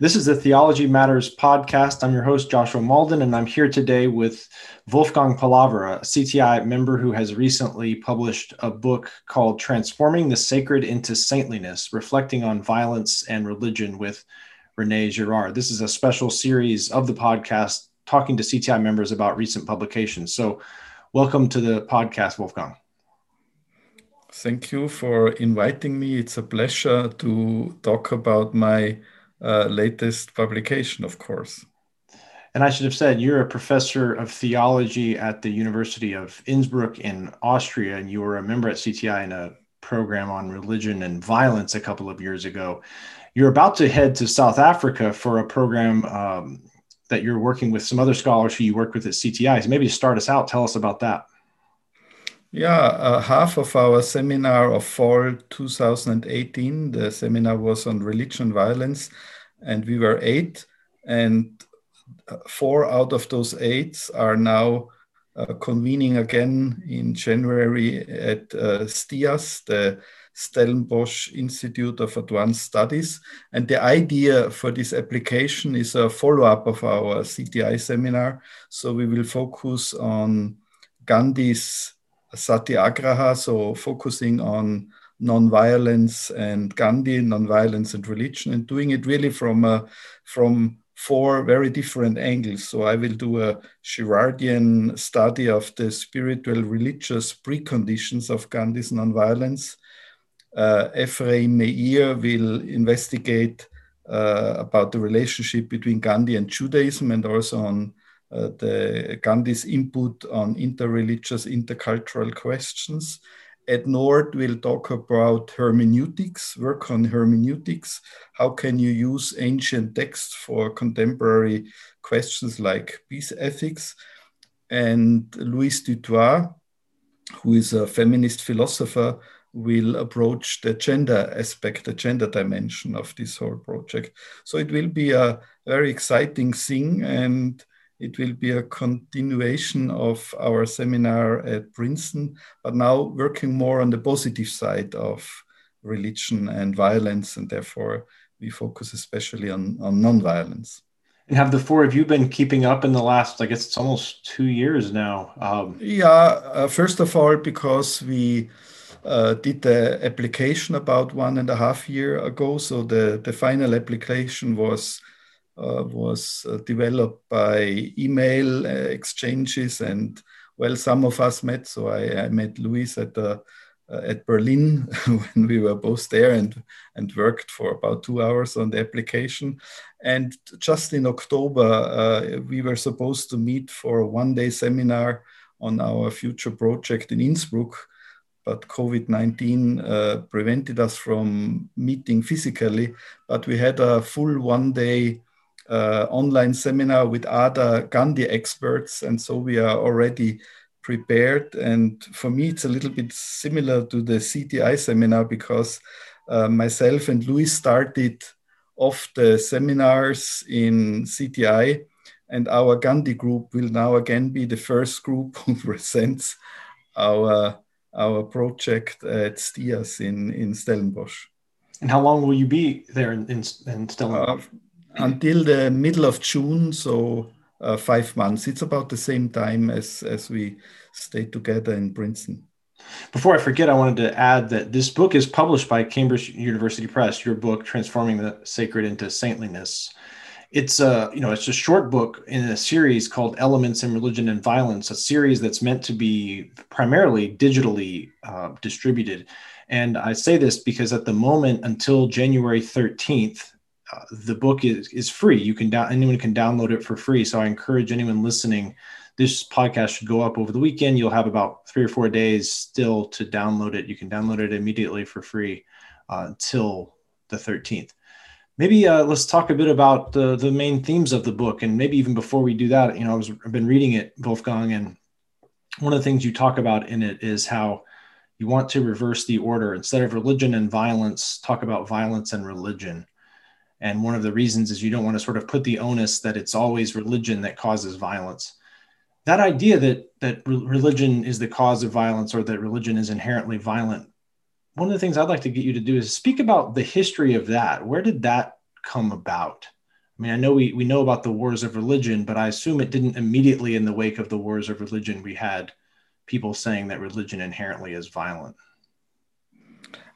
This is the Theology Matters podcast. I'm your host, Joshua Mauldin, and I'm here today with Wolfgang Palaver, a CTI member who has recently published a book called Transforming the Sacred into Saintliness Reflecting on Violence and Religion with Rene Girard. This is a special series of the podcast talking to CTI members about recent publications. So, welcome to the podcast, Wolfgang. Thank you for inviting me. It's a pleasure to talk about my uh, latest publication, of course. And I should have said, you're a professor of theology at the University of Innsbruck in Austria, and you were a member at CTI in a program on religion and violence a couple of years ago. You're about to head to South Africa for a program um, that you're working with some other scholars who you work with at CTI. So maybe to start us out, tell us about that. Yeah, uh, half of our seminar of fall 2018, the seminar was on religion violence, and we were eight, and uh, four out of those eight are now uh, convening again in January at uh, STIAS, the Stellenbosch Institute of Advanced Studies. And the idea for this application is a follow up of our CTI seminar. So we will focus on Gandhi's satyagraha, so focusing on nonviolence and Gandhi, nonviolence and religion, and doing it really from a, from four very different angles. So I will do a Girardian study of the spiritual religious preconditions of Gandhi's nonviolence. Uh, Ephraim Meir will investigate uh, about the relationship between Gandhi and Judaism and also on Uh, the Gandhi's input on interreligious, intercultural questions. Ed Noort will talk about hermeneutics, work on hermeneutics. How can you use ancient texts for contemporary questions like peace ethics? And Louise du Toit, who is a feminist philosopher, will approach the gender aspect, the gender dimension of this whole project. So it will be a very exciting thing. And it will be a continuation of our seminar at Princeton, but now working more on the positive side of religion and violence, and therefore we focus especially on, on nonviolence. And have the four of you been keeping up in the last, I guess it's almost two years now? Um, yeah, uh, first of all, because we uh, did the application about one and a half year ago. So the, the final application was was uh, developed by email uh, exchanges and well some of us met. So i, I met louise at the uh, at berlin when we were both there and and worked for about two hours on the application. And just in october uh, we were supposed to meet for a one day seminar on our future project in innsbruck. But COVID 19 uh, prevented us from meeting physically. But we had a full one day uh, online seminar with other Gandhi experts, and so we are already prepared. And for me, it's a little bit similar to the CTI seminar because uh, myself and Louis started off the seminars in CTI, and our Gandhi group will now again be the first group who presents our our project at STIAS in in Stellenbosch. And how long will you be there in, in, in Stellenbosch? Uh, until the middle of June, so uh, five months. It's about the same time as, as we stayed together in Princeton. Before I forget, I wanted to add that this book is published by Cambridge University Press. Your book, "Transforming the Sacred into Saintliness." It's a you know it's a short book in a series called Elements in Religion and Violence, a series that's meant to be primarily digitally uh, distributed. And I say this because at the moment, until January 13th, the book is, is free. You can down, anyone can download it for free. So I encourage anyone listening. This podcast should go up over the weekend. You'll have about three or four days still to download it. You can download it immediately for free uh, the 13th. Maybe uh, let's talk a bit about the, the main themes of the book. And maybe even before we do that, you know, I was, I've been reading it, Wolfgang, and one of the things you talk about in it is how you want to reverse the order. Instead of religion and violence, talk about violence and religion. And one of the reasons is you don't want to sort of put the onus that it's always religion that causes violence. That idea that that religion is the cause of violence or that religion is inherently violent. One of the things I'd like to get you to do is speak about the history of that. Where did that come about? I mean, I know we, we know about the wars of religion, but I assume it didn't immediately in the wake of the wars of religion, we had people saying that religion inherently is violent.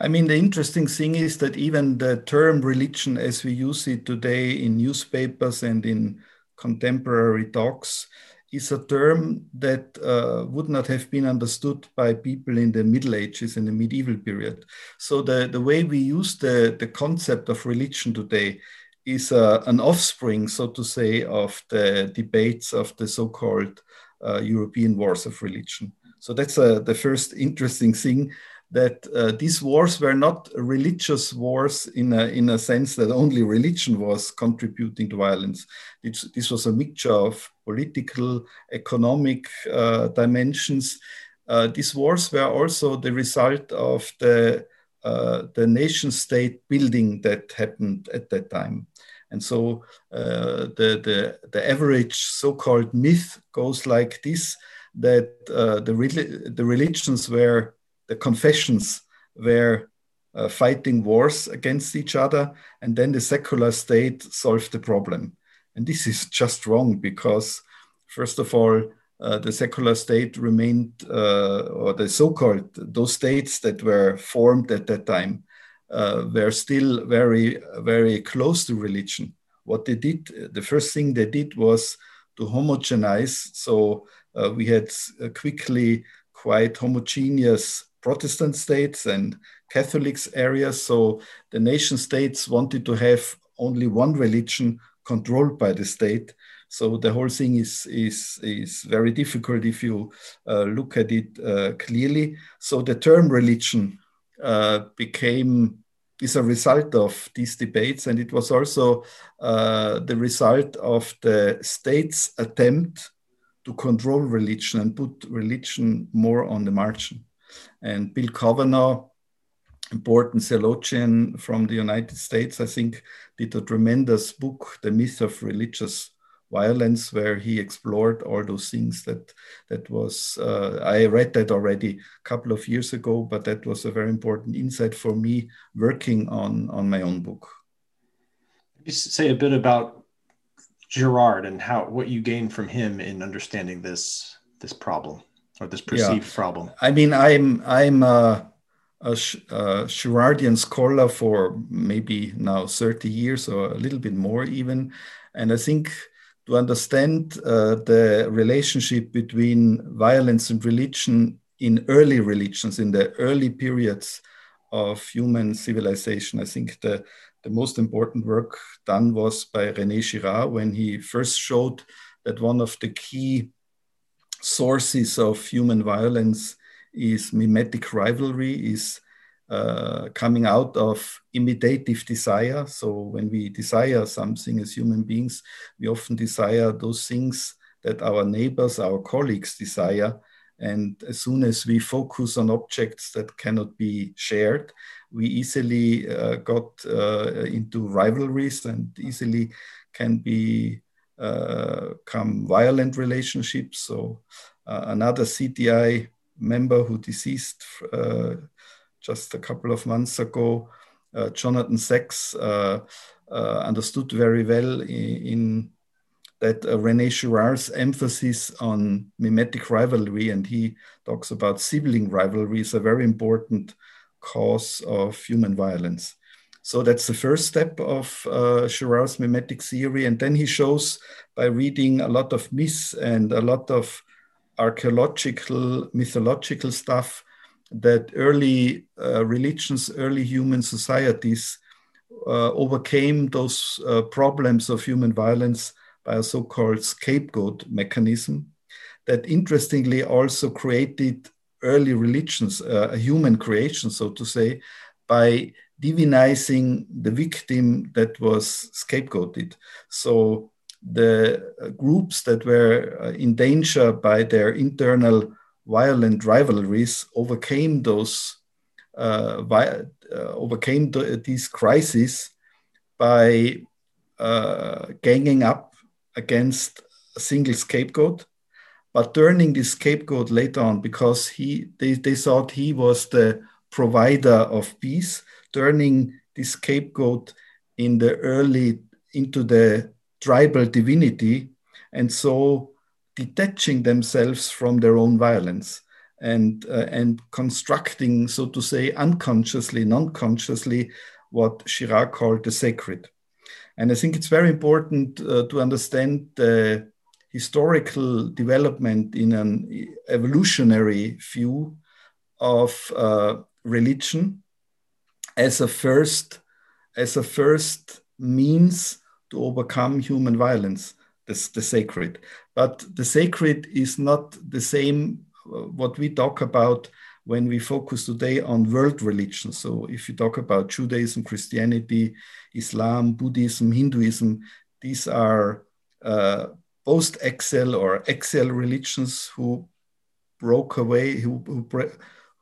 I mean, the interesting thing is that even the term religion, as we use it today in newspapers and in contemporary talks, is a term that uh, would not have been understood by people in the Middle Ages, in the medieval period. So the, the way we use the, the concept of religion today is uh, an offspring, so to say, of the debates of the so-called uh, European wars of religion. So that's uh, the first interesting thing that uh, these wars were not religious wars in a, in a sense that only religion was contributing to violence. This, this was a mixture of political, economic uh, dimensions. Uh, these wars were also the result of the, uh, the nation state building that happened at that time. And so uh, the, the, the average so called myth goes like this that uh, the, the religions were the confessions were uh, fighting wars against each other, and then the secular state solved the problem. And this is just wrong because, first of all, uh, the secular state remained, uh, or the so called, those states that were formed at that time uh, were still very, very close to religion. What they did, the first thing they did was to homogenize. So uh, we had uh, quickly quite homogeneous Protestant states and Catholics areas. So the nation states wanted to have only one religion controlled by the state. So the whole thing is is is very difficult if you uh, look at it uh, clearly. So the term religion uh, became is a result of these debates, and it was also uh, the result of the state's attempt to control religion and put religion more on the margin. And Bill Cavanaugh, important theologian from the United States, I think, did a tremendous book, The Myth of Religious Violence, where he explored all those things that that was. Uh, I read that already a couple of years ago, but that was a very important insight for me working on on my own book. Just say a bit about Girard and how what you gained from him in understanding this this problem or this perceived yeah. problem? I mean, I'm I'm a, a, a Girardian scholar for maybe now 30 years or a little bit more even, and I think to understand uh, the relationship between violence and religion in early religions, in the early periods of human civilization, I think the the most important work done was by René Girard when he first showed that one of the key sources of human violence is mimetic rivalry, is uh, coming out of imitative desire. So when we desire something as human beings, we often desire those things that our neighbors, our colleagues desire. And as soon as we focus on objects that cannot be shared, we easily uh, got uh, into rivalries and easily can be come violent relationships. So uh, another CTI member who deceased uh, just a couple of months ago, Jonathan Sacks, understood very well in, in that uh, Rene Girard's emphasis on mimetic rivalry, and he talks about sibling rivalry, is a very important cause of human violence. So that's the first step of uh, Girard's mimetic theory. And then he shows by reading a lot of myths and a lot of archaeological, mythological stuff that early uh, religions, early human societies uh, overcame those uh, problems of human violence by a so called scapegoat mechanism that interestingly also created early religions, uh, a human creation, so to say, by divinizing the victim that was scapegoated. So the uh, groups that were uh, in danger by their internal violent rivalries overcame those uh, uh, overcame the, these crises by uh, ganging up against a single scapegoat but turning this scapegoat later on because he they, they thought he was the provider of peace turning this scapegoat in the early into the tribal divinity, and so detaching themselves from their own violence and uh, and constructing, so to say, unconsciously, non-consciously, what Girard called the sacred. And I think it's very important uh, to understand the historical development in an evolutionary view of uh, religion as a first as a first means to overcome human violence the, the sacred. But the sacred is not the same uh, what we talk about when we focus today on world religions so if you talk about judaism christianity islam buddhism hinduism these are uh, post axial or axial religions who broke away who, who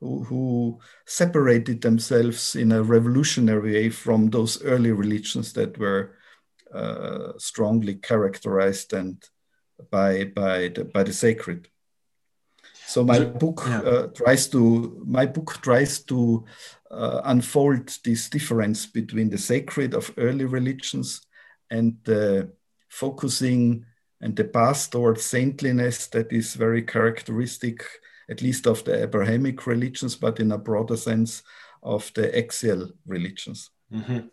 who, who separated themselves in a revolutionary way from those early religions that were uh, strongly characterized and by by the, by the sacred. So my book yeah. uh, tries to my book tries to uh, unfold this difference between the sacred of early religions and the focusing and the path towards saintliness that is very characteristic at least of the Abrahamic religions, but in a broader sense of the axial religions. Mm-hmm.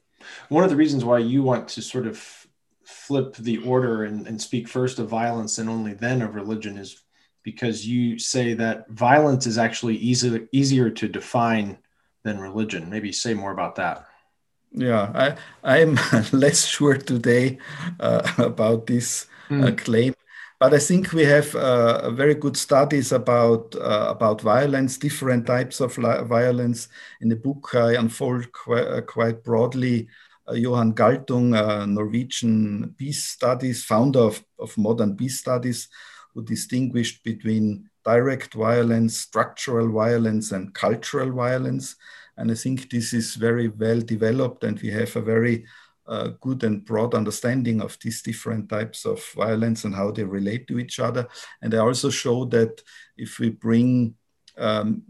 One of the reasons why you want to sort of flip the order and, and speak first of violence and only then of religion is because you say that violence is actually easy, easier to define than religion. Maybe say more about that. Yeah, I, I'm less sure today uh, about this mm. uh, claim but I think we have uh, very good studies about uh, about violence, different types of violence. In the book, I unfold qu uh, quite broadly uh, Johan Galtung, Norwegian peace studies, founder of, of modern peace studies, who distinguished between direct violence, structural violence, and cultural violence. And I think this is very well developed, and we have a very good and broad understanding of these different types of violence and how they relate to each other. And I also show that if we bring um,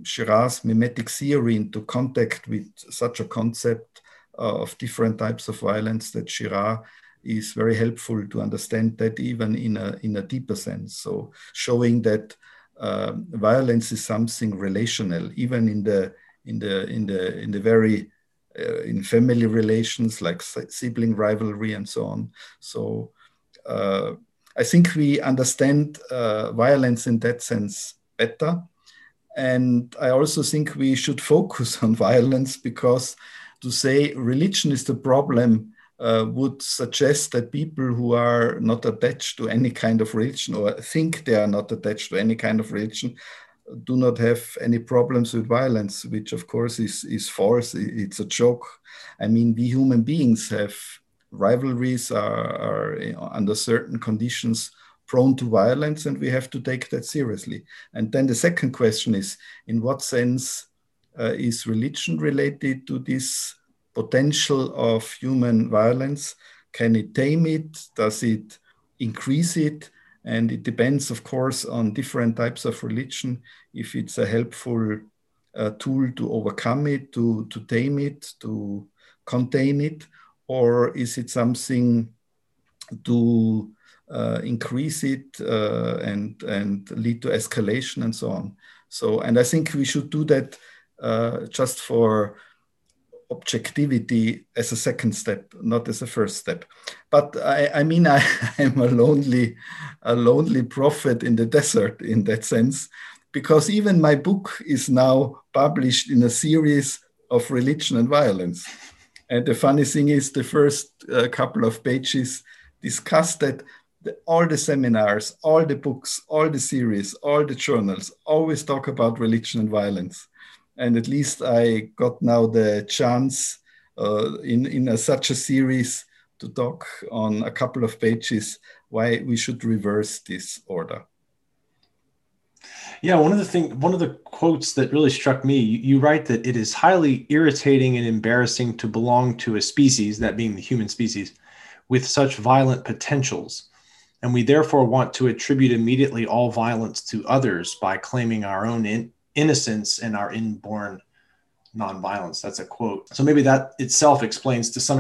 mimetic theory into contact with such a concept uh, of different types of violence, that Girard is very helpful to understand that even in a, in a deeper sense. So showing that uh, violence is something relational, even in the in the in the in the very uh, in family relations like sibling rivalry and so on. So uh, I think we understand uh, violence in that sense better. And I also think we should focus on violence because to say religion is the problem uh, would suggest that people who are not attached to any kind of religion or think they are not attached to any kind of religion do not have any problems with violence, which of course is, is false. It's a joke. I mean, we human beings have rivalries, are, are under certain conditions prone to violence, and we have to take that seriously. And then the second question is in what sense uh, is religion related to this potential of human violence? Can it tame it? Does it increase it? And it depends, of course, on different types of religion, if it's a helpful uh, tool to overcome it, to, to tame it, to contain it, or is it something to uh, increase it uh, and, and lead to escalation and so on. So, and I think we should do that uh, just for objectivity as a second step, not as a first step. But I, I mean, I, am a lonely, a lonely prophet in the desert in that sense, because even my book is now published in a series of religion and violence. And the funny thing is, the first uh, couple of pages discuss that the, all the seminars, all the books, all the series, all the journals always talk about religion and violence and at least I got now the chance uh, in in a, such a series to talk on a couple of pages why we should reverse this order. Yeah, one of the thing, one of the quotes that really struck me, you, you, write that it is highly irritating and embarrassing to belong to a species, that being the human species, with such violent potentials, and we therefore want to attribute immediately all violence to others by claiming our own in, innocence and our inborn nonviolence. That's a quote. So maybe that itself explains to some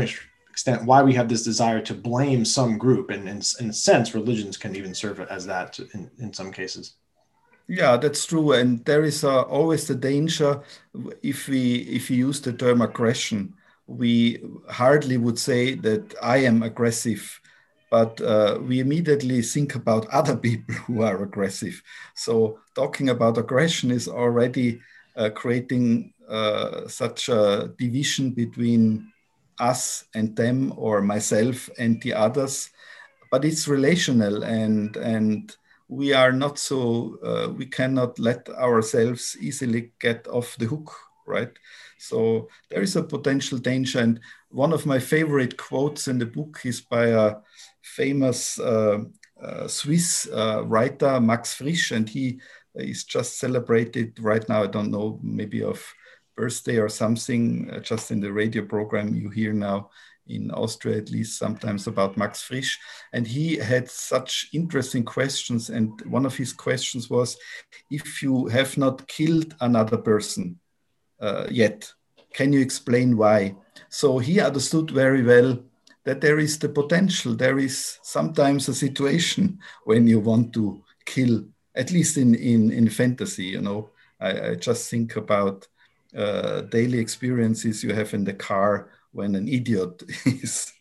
extent why we have this desire to blame some group and in, in a sense religions can even serve as that in, in some cases yeah that's true and there is uh, always the danger if we if we use the term aggression we hardly would say that i am aggressive but uh, we immediately think about other people who are aggressive. So talking about aggression is already uh, creating uh, such a division between us and them or myself and the others but it's relational and and we are not so uh, we cannot let ourselves easily get off the hook right? So there is a potential danger and one of my favorite quotes in the book is by a famous uh, uh, swiss uh, writer max frisch and he is just celebrated right now i don't know maybe of birthday or something, just in the radio program you hear now in Austria, at least sometimes about Max Frisch. And he had such interesting questions. And one of his questions was if you have not killed another person uh, yet, can you explain why? So he understood very well that there is the potential. There is sometimes a situation when you want to kill, at least in, in, in fantasy, you know. I, I just think about uh, daily experiences you have in the car when an idiot is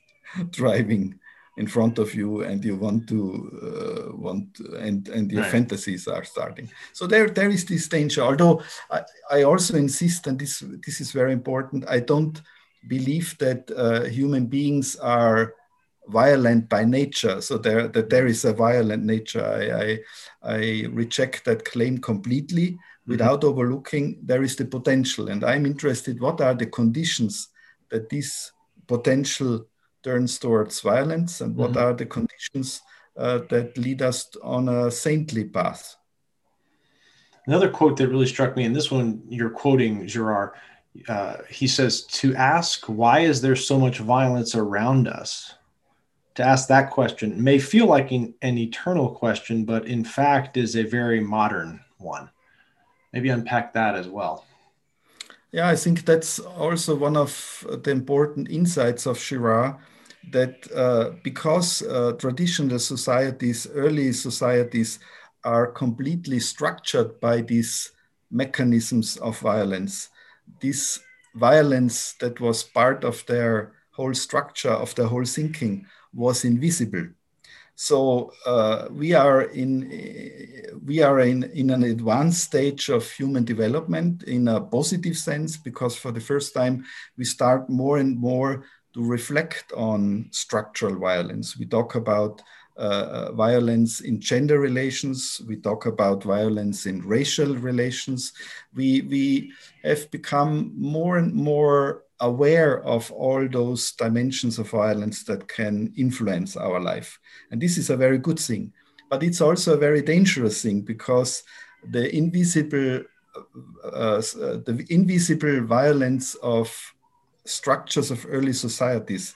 driving in front of you and you want to uh, want and and your right. fantasies are starting so there there is this danger although I, I also insist and this this is very important i don't believe that uh, human beings are violent by nature so there that there is a violent nature i i, I reject that claim completely Mm-hmm. without mm-hmm. overlooking there is the potential and i'm interested what are the conditions that this potential turns towards violence and what mm-hmm. are the conditions uh, that lead us on a saintly path another quote that really struck me and this one you're quoting girard uh, he says to ask why is there so much violence around us to ask that question may feel like an, an eternal question but in fact is a very modern one maybe unpack that as well. Yeah, I think that's also one of the important insights of Girard that uh, because uh, traditional societies, early societies, are completely structured by these mechanisms of violence, this violence that was part of their whole structure, of their whole thinking, was invisible. So uh, we are in we are in, in an advanced stage of human development in a positive sense because for the first time we start more and more to reflect on structural violence. We talk about uh, violence in gender relations. We talk about violence in racial relations. We, we have become more and more aware of all those dimensions of violence that can influence our life. And this is a very good thing. But it's also a very dangerous thing because the invisible, uh, uh, the invisible violence of structures of early societies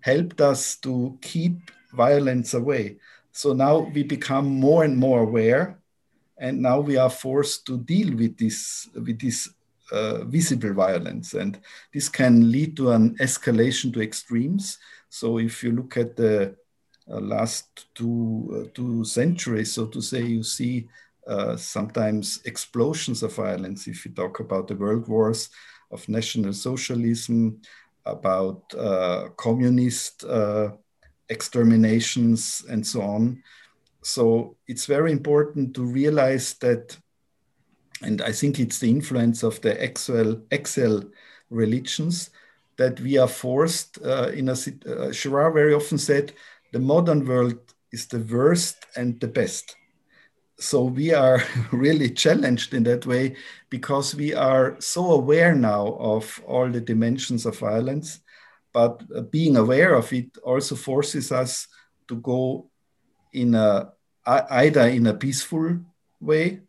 helped us to keep violence away. So now we become more and more aware, and now we are forced to deal with this with this uh, visible violence. And this can lead to an escalation to extremes. So if you look at the uh, last two, uh, two centuries, so to say, you see uh, sometimes explosions of violence. If you talk about the world wars of National Socialism, about uh, communist uh, exterminations, and so on. So it's very important to realize that and I think it's the influence of the axial, axial religions that we are forced uh, in a. Uh, Girard very often said, the modern world is the worst and the best. So we are really challenged in that way because we are so aware now of all the dimensions of violence, but uh, being aware of it also forces us to go in a either in a peaceful way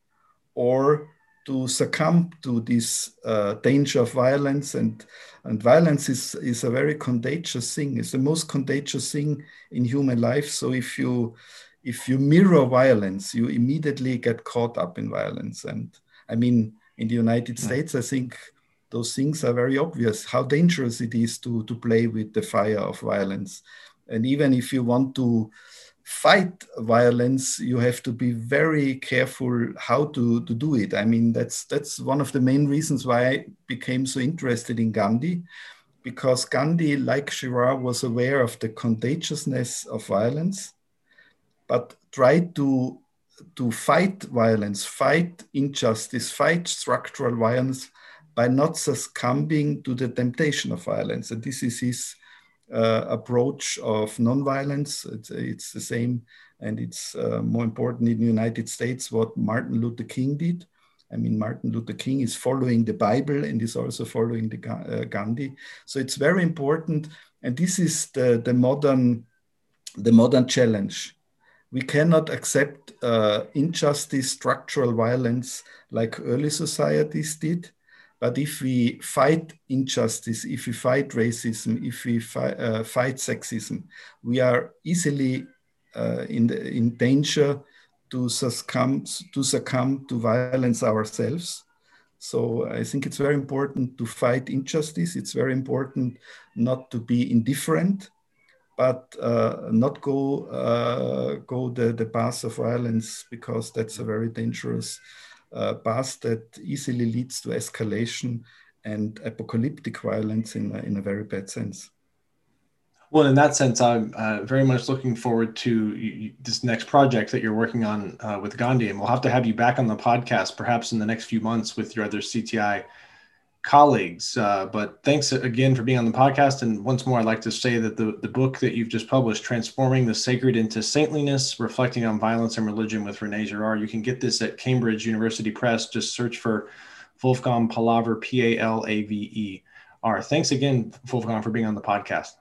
or to succumb to this uh, danger of violence. And and violence is is a very contagious thing. It's the most contagious thing in human life. So if you if you mirror violence you immediately get caught up in violence. And i mean in the united states i think those things are very obvious how dangerous it is to, to play with the fire of violence. And even if you want to fight violence, you have to be very careful how to, to do it. I mean, that's that's one of the main reasons why I became so interested in Gandhi, because Gandhi, like Girard, was aware of the contagiousness of violence, but tried to to fight violence, fight injustice, fight structural violence by not succumbing to the temptation of violence. And this is his uh, approach of nonviolence. It's, it's the same, and it's uh, more important in the United States what Martin Luther King did. I mean, Martin Luther King is following the Bible and is also following the uh, Gandhi. So it's very important, and this is the, the modern the modern challenge. We cannot accept uh, injustice, structural violence like early societies did but if we fight injustice, if we fight racism, if we fi uh, fight sexism, we are easily uh, in, the, in danger to succumb, to succumb to violence ourselves. So I think it's very important to fight injustice. It's very important not to be indifferent, but uh, not go uh, go the, the path of violence because that's a very dangerous path that easily leads to escalation and apocalyptic violence in a, in a very bad sense. Well, in that sense, I'm uh, very much looking forward to this next project that you're working on uh, with Gandhi, and we'll have to have you back on the podcast perhaps in the next few months with your other CTI colleagues. Uh, but thanks again for being on the podcast. And once more, I'd like to say that the, the book that you've just published, Transforming the Sacred into Saintliness, Reflecting on Violence and Religion with Rene Girard, you can get this at Cambridge University Press. Just search for Wolfgang Palaver, P A L A V E R. Thanks again, Wolfgang, for being on the podcast.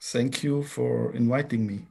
Thank you for inviting me.